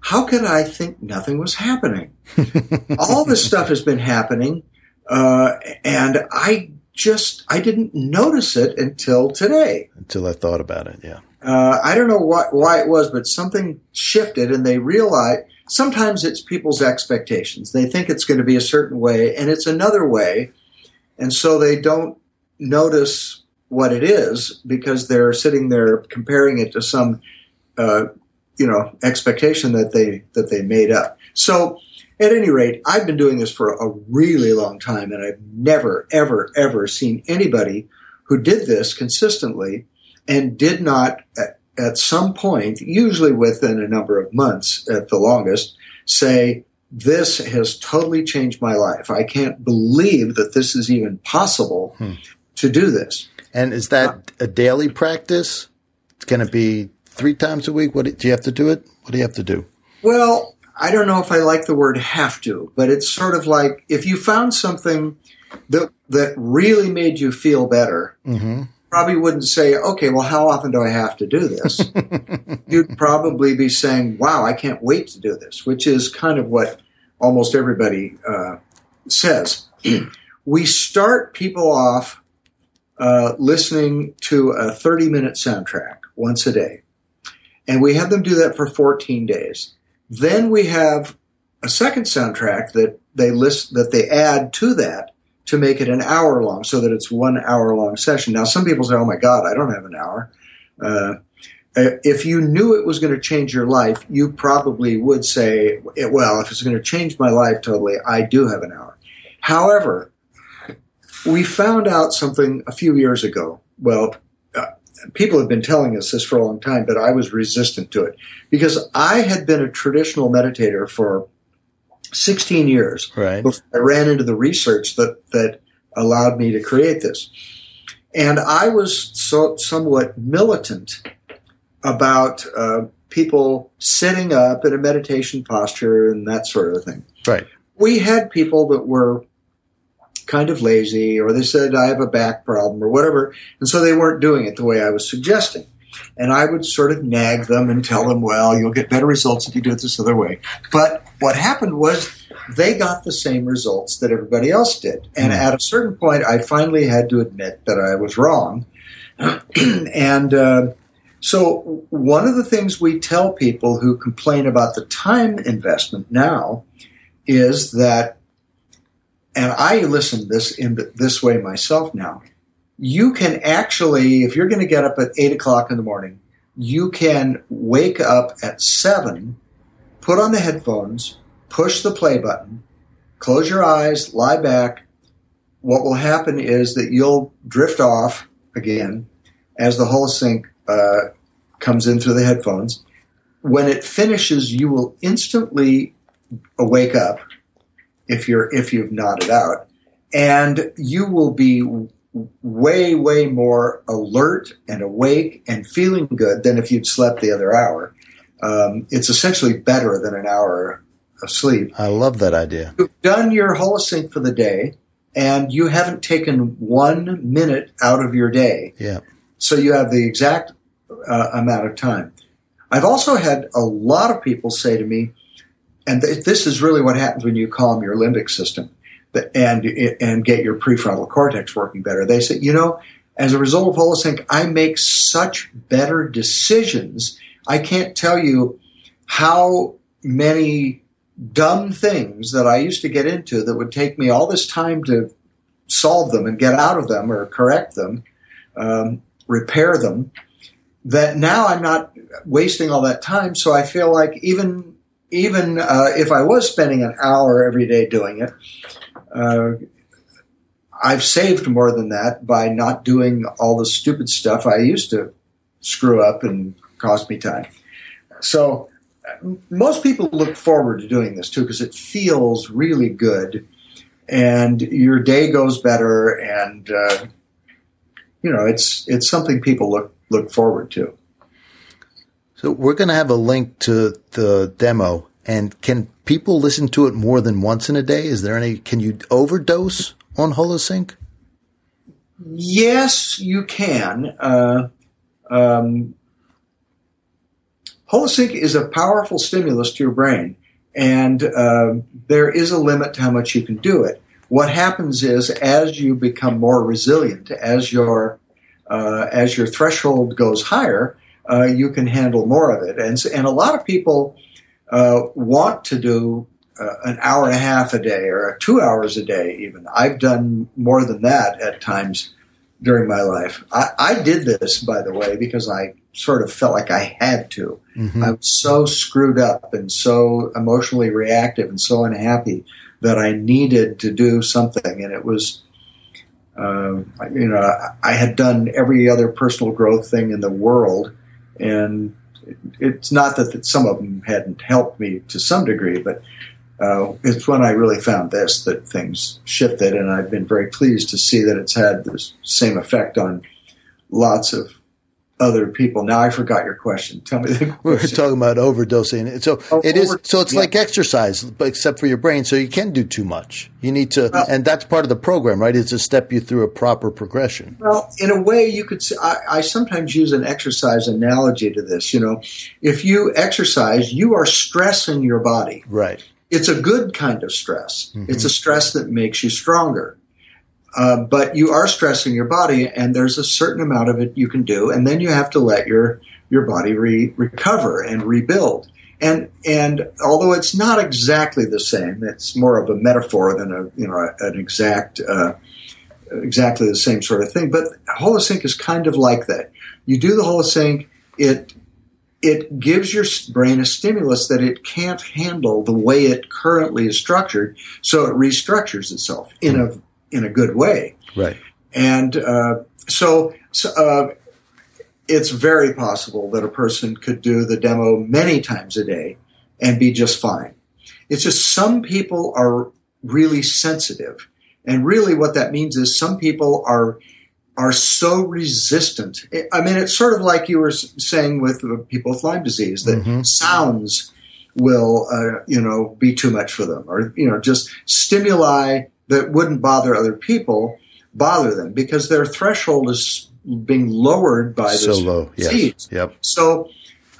How could I think nothing was happening? [laughs] All this stuff has been happening, uh, and I just I didn't notice it until today. Until I thought about it. Yeah. Uh, I don't know what, why it was, but something shifted, and they realized. Sometimes it's people's expectations. They think it's going to be a certain way, and it's another way, and so they don't notice what it is because they're sitting there comparing it to some, uh, you know, expectation that they that they made up. So at any rate, I've been doing this for a really long time, and I've never, ever, ever seen anybody who did this consistently and did not, at, at some point, usually within a number of months at the longest, say, This has totally changed my life. I can't believe that this is even possible hmm. to do this. And is that a daily practice? It's going to be three times a week. What do you have to do it? What do you have to do? Well, I don't know if I like the word have to, but it's sort of like if you found something that that really made you feel better, mm-hmm. Probably wouldn't say, "Okay, well, how often do I have to do this?" [laughs] You'd probably be saying, "Wow, I can't wait to do this," which is kind of what almost everybody uh, says. [clears throat] we start people off uh, listening to a 30 minute soundtrack once a day. And we have them do that for 14 days. Then we have a second soundtrack that they list that they add to that to make it an hour long, so that it's one hour long session. Now, some people say, "Oh my God, I don't have an hour." Uh, if you knew it was going to change your life, you probably would say, "Well, if it's going to change my life totally, I do have an hour." However, we found out something a few years ago. Well, people have been telling us this for a long time, but I was resistant to it because I had been a traditional meditator for 16 years right. before I ran into the research that, that allowed me to create this. And I was so, somewhat militant about uh, people sitting up in a meditation posture and that sort of thing. Right. We had people that were kind of lazy or they said I have a back problem or whatever. And so they weren't doing it the way I was suggesting. And I would sort of nag them and tell them, well, you'll get better results if you do it this other way. But what happened was they got the same results that everybody else did. And mm-hmm. at a certain point, I finally had to admit that I was wrong. [clears throat] and uh, so, one of the things we tell people who complain about the time investment now is that and I listen this in this way myself now. You can actually, if you're going to get up at eight o'clock in the morning, you can wake up at seven, put on the headphones, push the play button, close your eyes, lie back. What will happen is that you'll drift off again as the holosync uh, comes in through the headphones. When it finishes, you will instantly wake up if you're if you've nodded out, and you will be way way more alert and awake and feeling good than if you'd slept the other hour. Um, it's essentially better than an hour of sleep. I love that idea. You've done your holosync for the day, and you haven't taken one minute out of your day. Yeah. So you have the exact uh, amount of time. I've also had a lot of people say to me, and th- this is really what happens when you calm your limbic system and and get your prefrontal cortex working better. They say, you know, as a result of Holosync, I make such better decisions. I can't tell you how many dumb things that I used to get into that would take me all this time to solve them and get out of them or correct them, um, repair them. That now I'm not wasting all that time. So I feel like even even uh, if I was spending an hour every day doing it, uh, I've saved more than that by not doing all the stupid stuff I used to screw up and cost me time. So most people look forward to doing this too because it feels really good and your day goes better and uh, you know it's it's something people look look forward to. So we're going to have a link to the demo. And can people listen to it more than once in a day? Is there any? Can you overdose on Holosync? Yes, you can. Uh, um, Holosync is a powerful stimulus to your brain, and uh, there is a limit to how much you can do it. What happens is, as you become more resilient, as your uh, as your threshold goes higher, uh, you can handle more of it. And, and a lot of people uh, want to do uh, an hour and a half a day or two hours a day, even. I've done more than that at times during my life. I, I did this, by the way, because I sort of felt like I had to. Mm-hmm. I was so screwed up and so emotionally reactive and so unhappy that I needed to do something. And it was, uh, you know, I had done every other personal growth thing in the world. And it's not that some of them hadn't helped me to some degree, but uh, it's when I really found this that things shifted. And I've been very pleased to see that it's had the same effect on lots of other people. Now I forgot your question. Tell me the [laughs] question. We are talking about overdosing. So oh, it is. So it's yeah. like exercise, but except for your brain. So you can do too much. You need to, well, and that's part of the program, right? Is to step you through a proper progression. Well, in a way, you could. Say, I, I sometimes use an exercise analogy to this. You know, if you exercise, you are stressing your body. Right. It's a good kind of stress. Mm-hmm. It's a stress that makes you stronger. Uh, but you are stressing your body, and there's a certain amount of it you can do, and then you have to let your your body re- recover and rebuild. And and although it's not exactly the same, it's more of a metaphor than a you know an exact uh, exactly the same sort of thing. But Holosync is kind of like that. You do the Holosync, it it gives your brain a stimulus that it can't handle the way it currently is structured, so it restructures itself in a in a good way. Right. And uh, so, so uh, it's very possible that a person could do the demo many times a day and be just fine. It's just some people are really sensitive. And really what that means is some people are are so resistant. I mean, it's sort of like you were saying with people with Lyme disease that mm-hmm. sounds will, uh, you know, be too much for them, or you know, just stimuli that wouldn't bother other people bother them because their threshold is being lowered by so this low. Disease. Yes. Yep. So.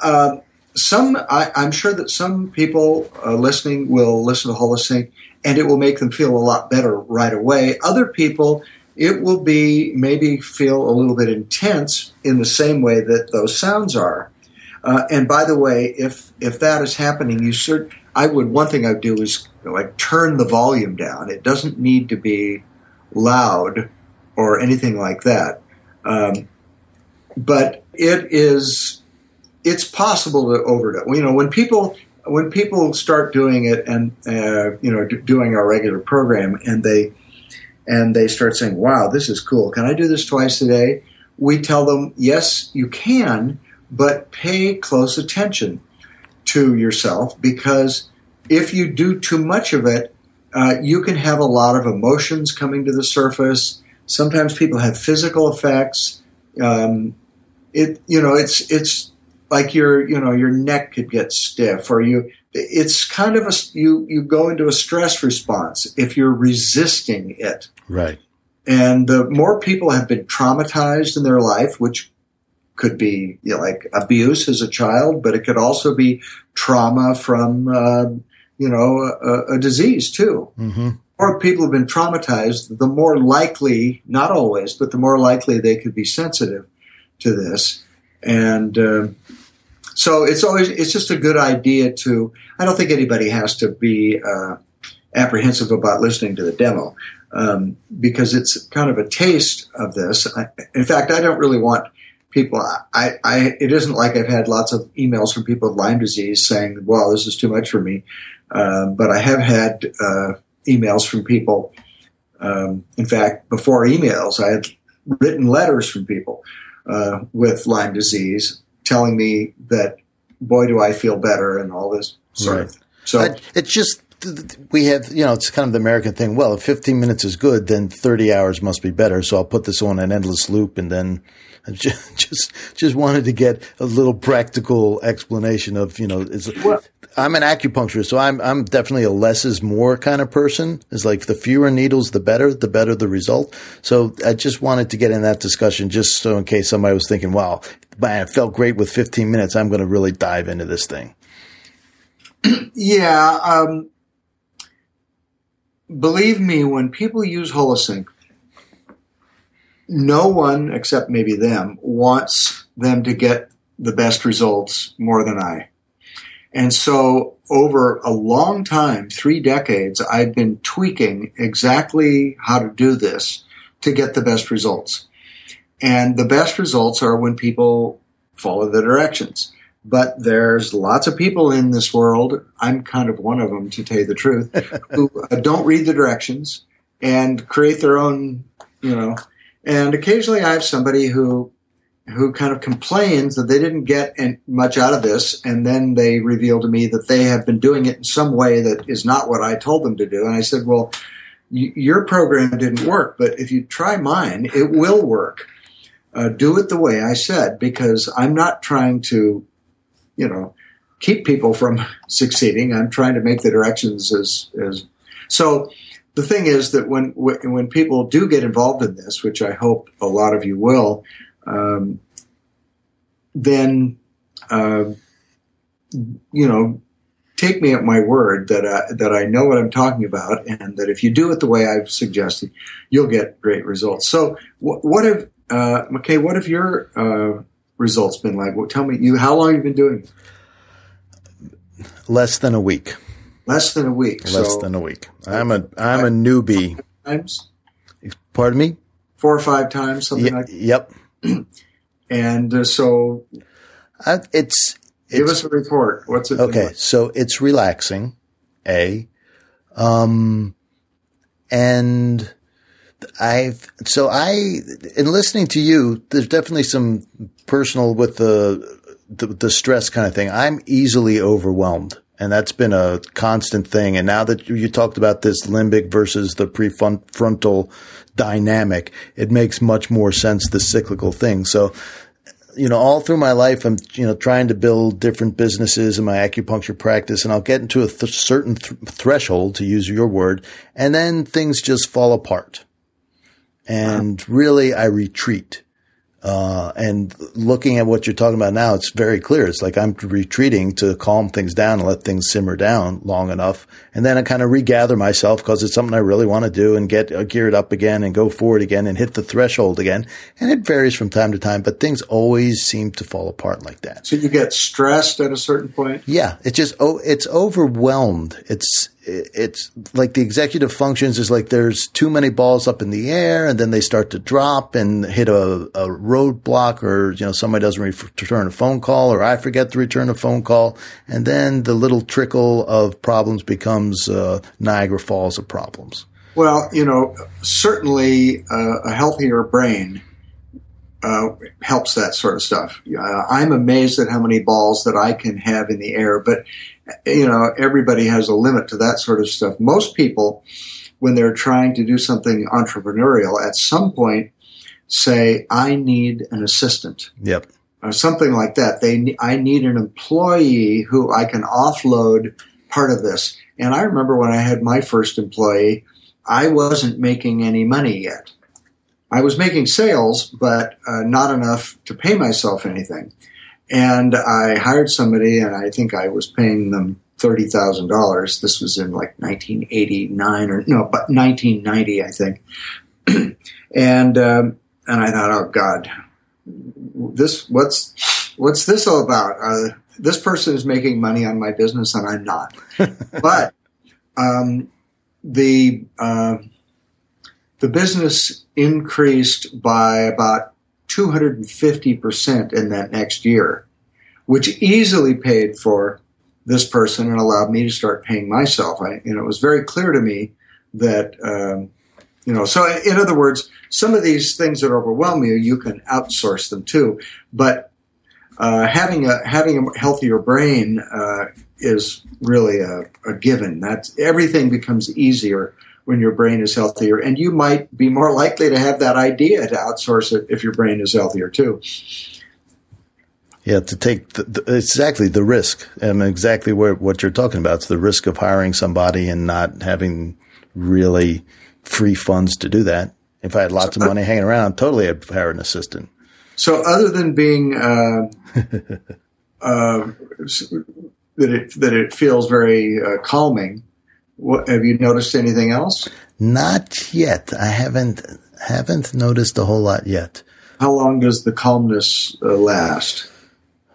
Uh, some, I, am sure that some people uh, listening will listen to Holosync and it will make them feel a lot better right away. Other people, it will be maybe feel a little bit intense in the same way that those sounds are. Uh, and by the way, if if that is happening, you should. I would one thing I would do is like turn the volume down. It doesn't need to be loud or anything like that. Um, but it is it's possible to overdose. You know, when people when people start doing it and uh, you know d- doing our regular program and they and they start saying, "Wow, this is cool. Can I do this twice a day?" We tell them, "Yes, you can, but pay close attention to yourself because if you do too much of it, uh, you can have a lot of emotions coming to the surface. Sometimes people have physical effects. Um, it you know it's it's like your you know your neck could get stiff or you it's kind of a you you go into a stress response if you're resisting it right and the more people have been traumatized in their life which could be you know, like abuse as a child but it could also be trauma from uh, you know, a, a disease too. Mm-hmm. Or people have been traumatized, the more likely, not always, but the more likely they could be sensitive to this. And uh, so it's always, it's just a good idea to, I don't think anybody has to be uh, apprehensive about listening to the demo. Um, because it's kind of a taste of this. I, in fact, I don't really want people. I, I, it isn't like I've had lots of emails from people with Lyme disease saying, "Well, this is too much for me." Um, but I have had uh, emails from people. Um, in fact, before emails, I had written letters from people uh, with Lyme disease telling me that, boy, do I feel better and all this sort right. of thing. So I, it's just we have, you know, it's kind of the American thing. Well, if 15 minutes is good, then 30 hours must be better. So I'll put this on an endless loop and then [laughs] just, just, just wanted to get a little practical explanation of, you know, it's, well, I'm an acupuncturist, so I'm, I'm definitely a less is more kind of person. It's like the fewer needles, the better, the better the result. So I just wanted to get in that discussion just so in case somebody was thinking, wow, man, it felt great with 15 minutes. I'm going to really dive into this thing. [clears throat] Yeah. Um, believe me, when people use Holosync, no one except maybe them wants them to get the best results more than I. And so over a long time, three decades, I've been tweaking exactly how to do this to get the best results. And the best results are when people follow the directions. But there's lots of people in this world. I'm kind of one of them, to tell you the truth, [laughs] who uh, don't read the directions and create their own, you know. And occasionally, I have somebody who who kind of complains that they didn't get much out of this, and then they reveal to me that they have been doing it in some way that is not what I told them to do. And I said, "Well, y- your program didn't work, but if you try mine, it will work. Uh, do it the way I said, because I'm not trying to, you know, keep people from [laughs] succeeding. I'm trying to make the directions as as so." The thing is that when when people do get involved in this, which I hope a lot of you will, um, then uh, you know take me at my word that I, that I know what I'm talking about, and that if you do it the way I've suggested, you'll get great results. So, wh- what have uh, McKay? What have your uh, results been like? Well, tell me, you how long have you been doing? Less than a week. Less than a week. Less so, than a week. I'm a I'm a newbie. Times. Pardon me. Four or five times, something Y- like. yep. [clears throat] And uh, so, Uh, it's give it's us a report. What's it? okay. like? So it's relaxing. A. Um, and I've so I in listening to you, there's definitely some personal with the the, the stress kind of thing. I'm easily overwhelmed. And that's been a constant thing. And now that you talked about this limbic versus the prefrontal dynamic, it makes much more sense, the cyclical thing. So, you know, all through my life, I'm, you know, trying to build different businesses in my acupuncture practice and I'll get into a th- certain th- threshold, to use your word, and then things just fall apart. And really, I retreat. Uh, and looking at what you're talking about now, it's very clear. It's like I'm retreating to calm things down and let things simmer down long enough. And then I kind of regather myself because it's something I really want to do and get uh, geared up again and go forward again and hit the threshold again. And it varies from time to time, but things always seem to fall apart like that. So you get stressed at a certain point. Yeah, It's just oh, it's overwhelmed. It's it's like the executive functions is like there's too many balls up in the air, and then they start to drop and hit a, a roadblock, or you know somebody doesn't re- return a phone call, or I forget to return a phone call, and then the little trickle of problems becomes uh, Niagara Falls of problems. Well, you know, certainly uh, a healthier brain uh, helps that sort of stuff. I'm amazed at how many balls that I can have in the air, but you know, everybody has a limit to that sort of stuff. Most people, when they're trying to do something entrepreneurial, at some point say, "I need an assistant." Yep. or something like that. They, I need an employee who I can offload part of this. And I remember when I had my first employee, I wasn't making any money yet. I was making sales, but uh, not enough to pay myself anything. And I hired somebody, and I think I was paying them thirty thousand dollars. This was in like 1989 or no, but 1990, I think. [clears throat] and um, and I thought, oh God, this what's what's this all about? Uh, this person is making money on my business, and I'm not. [laughs] but um, the uh, the business increased by about 250 percent in that next year, which easily paid for this person and allowed me to start paying myself. I, you know, it was very clear to me that. Um, you know, so in other words, some of these things that overwhelm you, you can outsource them too. But uh, having a having a healthier brain uh, is really a, a given. That's everything becomes easier when your brain is healthier, and you might be more likely to have that idea to outsource it if your brain is healthier too. Yeah, to take the, the, exactly the risk, and exactly where what you're talking about. It's the risk of hiring somebody and not having really free funds to do that. If I had lots of money hanging around, totally I'd hire an assistant. So, other than being uh, [laughs] uh, that it that it feels very uh, calming, what, have you noticed anything else? Not yet. I haven't haven't noticed a whole lot yet. How long does the calmness uh, last?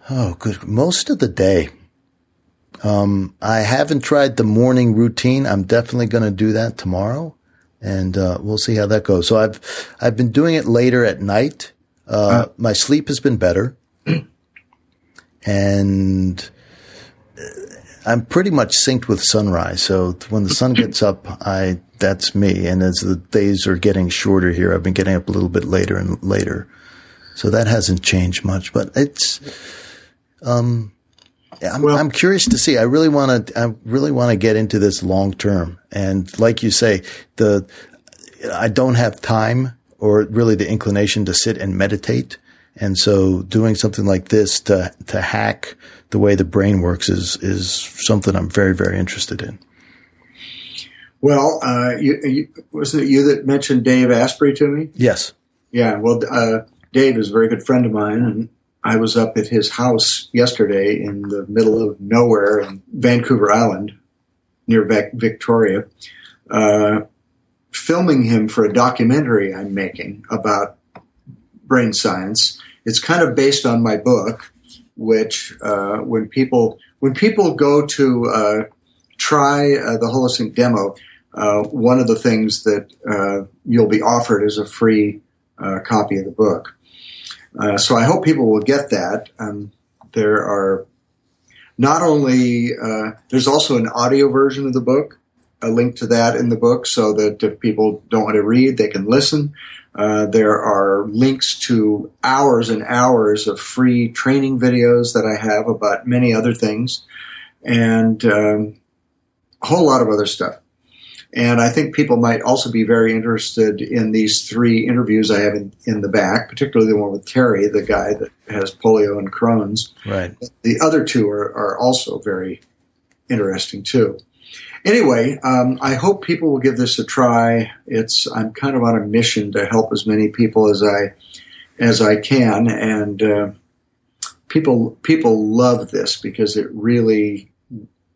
Oh, good. Most of the day. Um, I haven't tried the morning routine. I'm definitely going to do that tomorrow, and uh, we'll see how that goes. So I've I've been doing it later at night. Uh, my sleep has been better. [clears throat] and I'm pretty much synced with sunrise. So when the sun [clears throat] gets up, I that's me. And as the days are getting shorter here, I've been getting up a little bit later and later. So that hasn't changed much, but it's um I'm, well, I'm curious to see. I really want to. I really want to get into this long term. And like you say, the I don't have time or really the inclination to sit and meditate. And so doing something like this to, to hack the way the brain works is, is something I'm very, very interested in. Well, uh, you, you, was it you that mentioned Dave Asprey to me? Yes. Yeah. Well, uh, Dave is a very good friend of mine, and I was up at his house yesterday in the middle of nowhere in Vancouver Island, near Victoria, uh, filming him for a documentary I'm making about brain science. It's kind of based on my book, which uh, when people when people go to uh, try uh, the Holosync demo, uh, one of the things that uh, you'll be offered is a free uh, copy of the book. so I hope people will get that. Um, there are not only there's also an audio version of the book a link to that in the book so that if people don't want to read, they can listen. Uh, there are links to hours and hours of free training videos that I have about many other things and um, a whole lot of other stuff. And I think people might also be very interested in these three interviews I have in, in the back, particularly the one with Terry, the guy that has polio and Crohn's. Right. The other two are, are also very interesting too. Anyway, um, I hope people will give this a try. It's I'm kind of on a mission to help as many people as I as I can, and uh, people people love this because it really,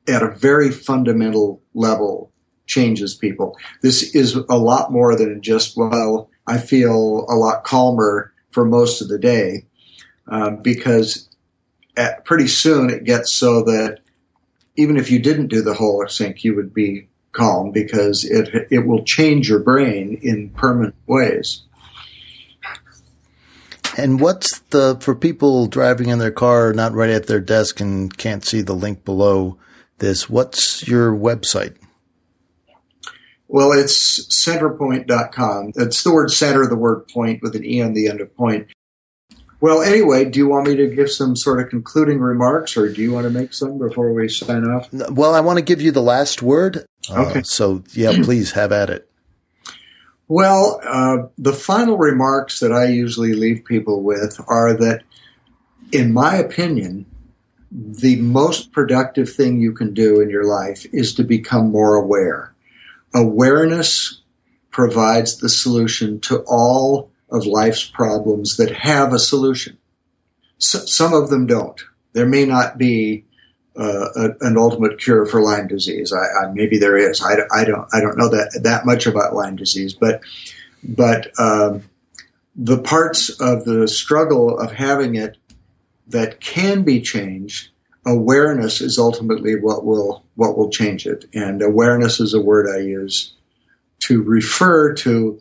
at a very fundamental level, changes people. This is a lot more than just well, I feel a lot calmer for most of the day, uh, because at, pretty soon it gets so that even if you didn't do the Holosync, you would be calm because it it will change your brain in permanent ways. And what's the for people driving in their car, not right at their desk, and can't see the link below this? What's your website? Well, it's centerpointe.com. It's the word center, the word point with an E on the end of point. Well, anyway, do you want me to give some sort of concluding remarks, or do you want to make some before we sign off? Well, I want to give you the last word. Uh, okay. Uh, so, yeah, [clears throat] please have at it. Well, uh, the final remarks that I usually leave people with are that, in my opinion, the most productive thing you can do in your life is to become more aware. Awareness provides the solution to all of life's problems that have a solution. So, some of them don't. There may not be uh, a, an ultimate cure for Lyme disease. I, I, maybe there is. I, I, don't. I don't know that that much about Lyme disease, but but um, the parts of the struggle of having it that can be changed, awareness is ultimately what will what will change it. And awareness is a word I use to refer to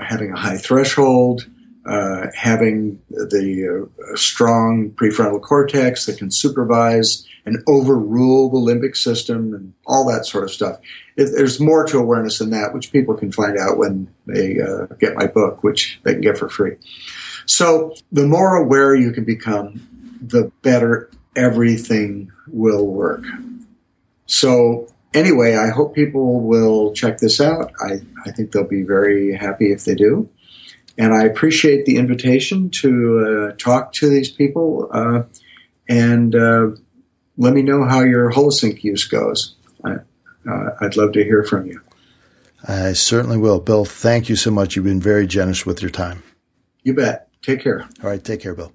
having a high threshold, uh, having the uh, strong prefrontal cortex that can supervise and overrule the limbic system and all that sort of stuff. It, there's more to awareness than that, which people can find out when they uh, get my book, which they can get for free. So the more aware you can become, the better everything will work. So anyway, I hope people will check this out. I, I think they'll be very happy if they do. And I appreciate the invitation to uh, talk to these people uh, and uh, let me know how your Holosync use goes. I, would uh, love to hear from you. I certainly will. Bill, thank you so much. You've been very generous with your time. You bet. Take care. All right. Take care, Bill.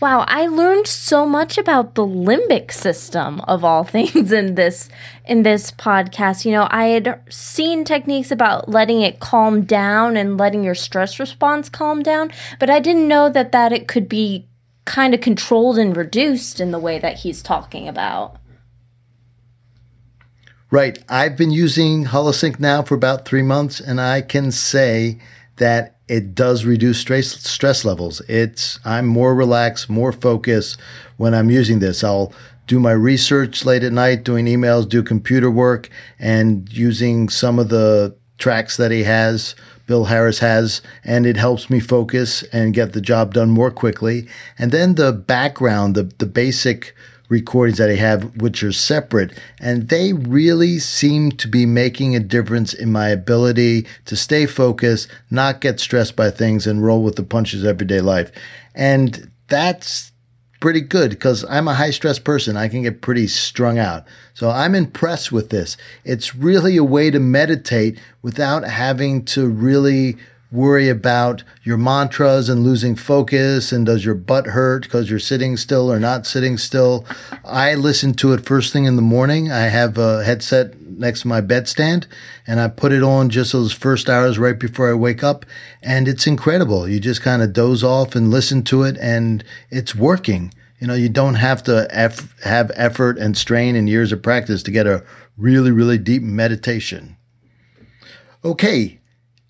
Wow, I learned so much about the limbic system of all [laughs] things in this in this podcast. You know, I had seen techniques about letting it calm down and letting your stress response calm down, but I didn't know that that it could be kind of controlled and reduced in the way that he's talking about. Right. I've been using Holosync now for about 3 months and I can say that it does reduce stress stress levels. It's I'm more relaxed, more focused when I'm using this. I'll do my research late at night, doing emails, do computer work, and using some of the tracks that he has, Bill Harris has, and it helps me focus and get the job done more quickly. And then the background, the the basic recordings that I have, which are separate, and they really seem to be making a difference in my ability to stay focused, not get stressed by things, and roll with the punches everyday life. And that's pretty good because I'm a high stress person. I can get pretty strung out. So I'm impressed with this. It's really a way to meditate without having to really worry about your mantras and losing focus and does your butt hurt because you're sitting still or not sitting still. I listen to it first thing in the morning. I have a headset next to my bedstand and I put it on just those first hours right before I wake up and it's incredible. You just kind of doze off and listen to it and it's working. You know, you don't have to eff- have effort and strain and years of practice to get a really, really deep meditation. Okay,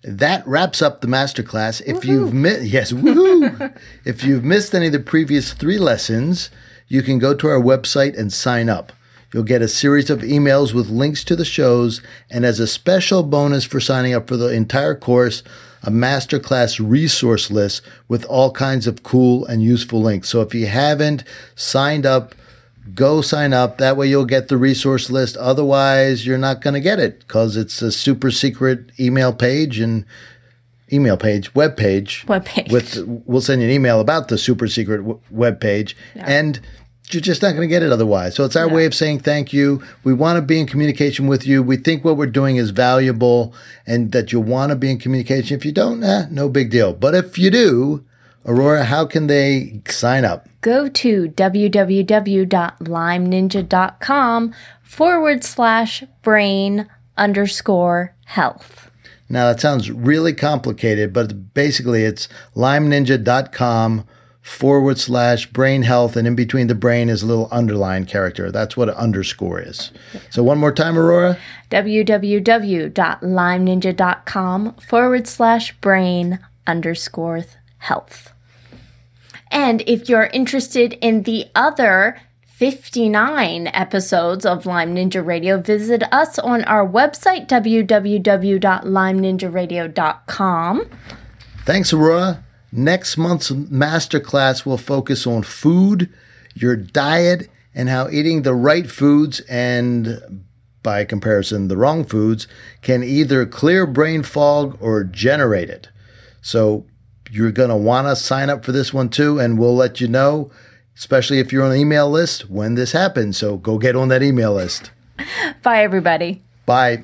that wraps up the masterclass. If you've missed, yes, woohoo! [laughs] if you've missed any of the previous three lessons, you can go to our website and sign up. You'll get a series of emails with links to the shows, and as a special bonus for signing up for the entire course, a masterclass resource list with all kinds of cool and useful links. So if you haven't signed up, go sign up. That way you'll get the resource list. Otherwise, you're not going to get it because it's a super secret email page and email page, web page. Web page. With we'll send you an email about the super secret w- web page Yeah. and you're just not going to get it otherwise. So it's our Yeah. way of saying thank you. We want to be in communication with you. We think what we're doing is valuable and that you want to be in communication. If you don't, eh, no big deal. But if you do, Aurora, how can they sign up? Go to www.lymeninja.com forward slash brain underscore health. Now that sounds really complicated, but basically it's lymeninja.com forward slash brain health, and in between the brain is a little underline character. That's what an underscore is. So one more time, Aurora. www.lymeninja.com forward slash brain underscore health. And if you're interested in the other 59 episodes of Lyme Ninja Radio, visit us on our website, www.lymeninjaradio.com. Thanks, Aurora. Next month's masterclass will focus on food, your diet, and how eating the right foods and by comparison, the wrong foods can either clear brain fog or generate it. So you're going to want to sign up for this one too, and we'll let you know, especially if you're on the email list, when this happens. So go get on that email list. Bye, everybody. Bye.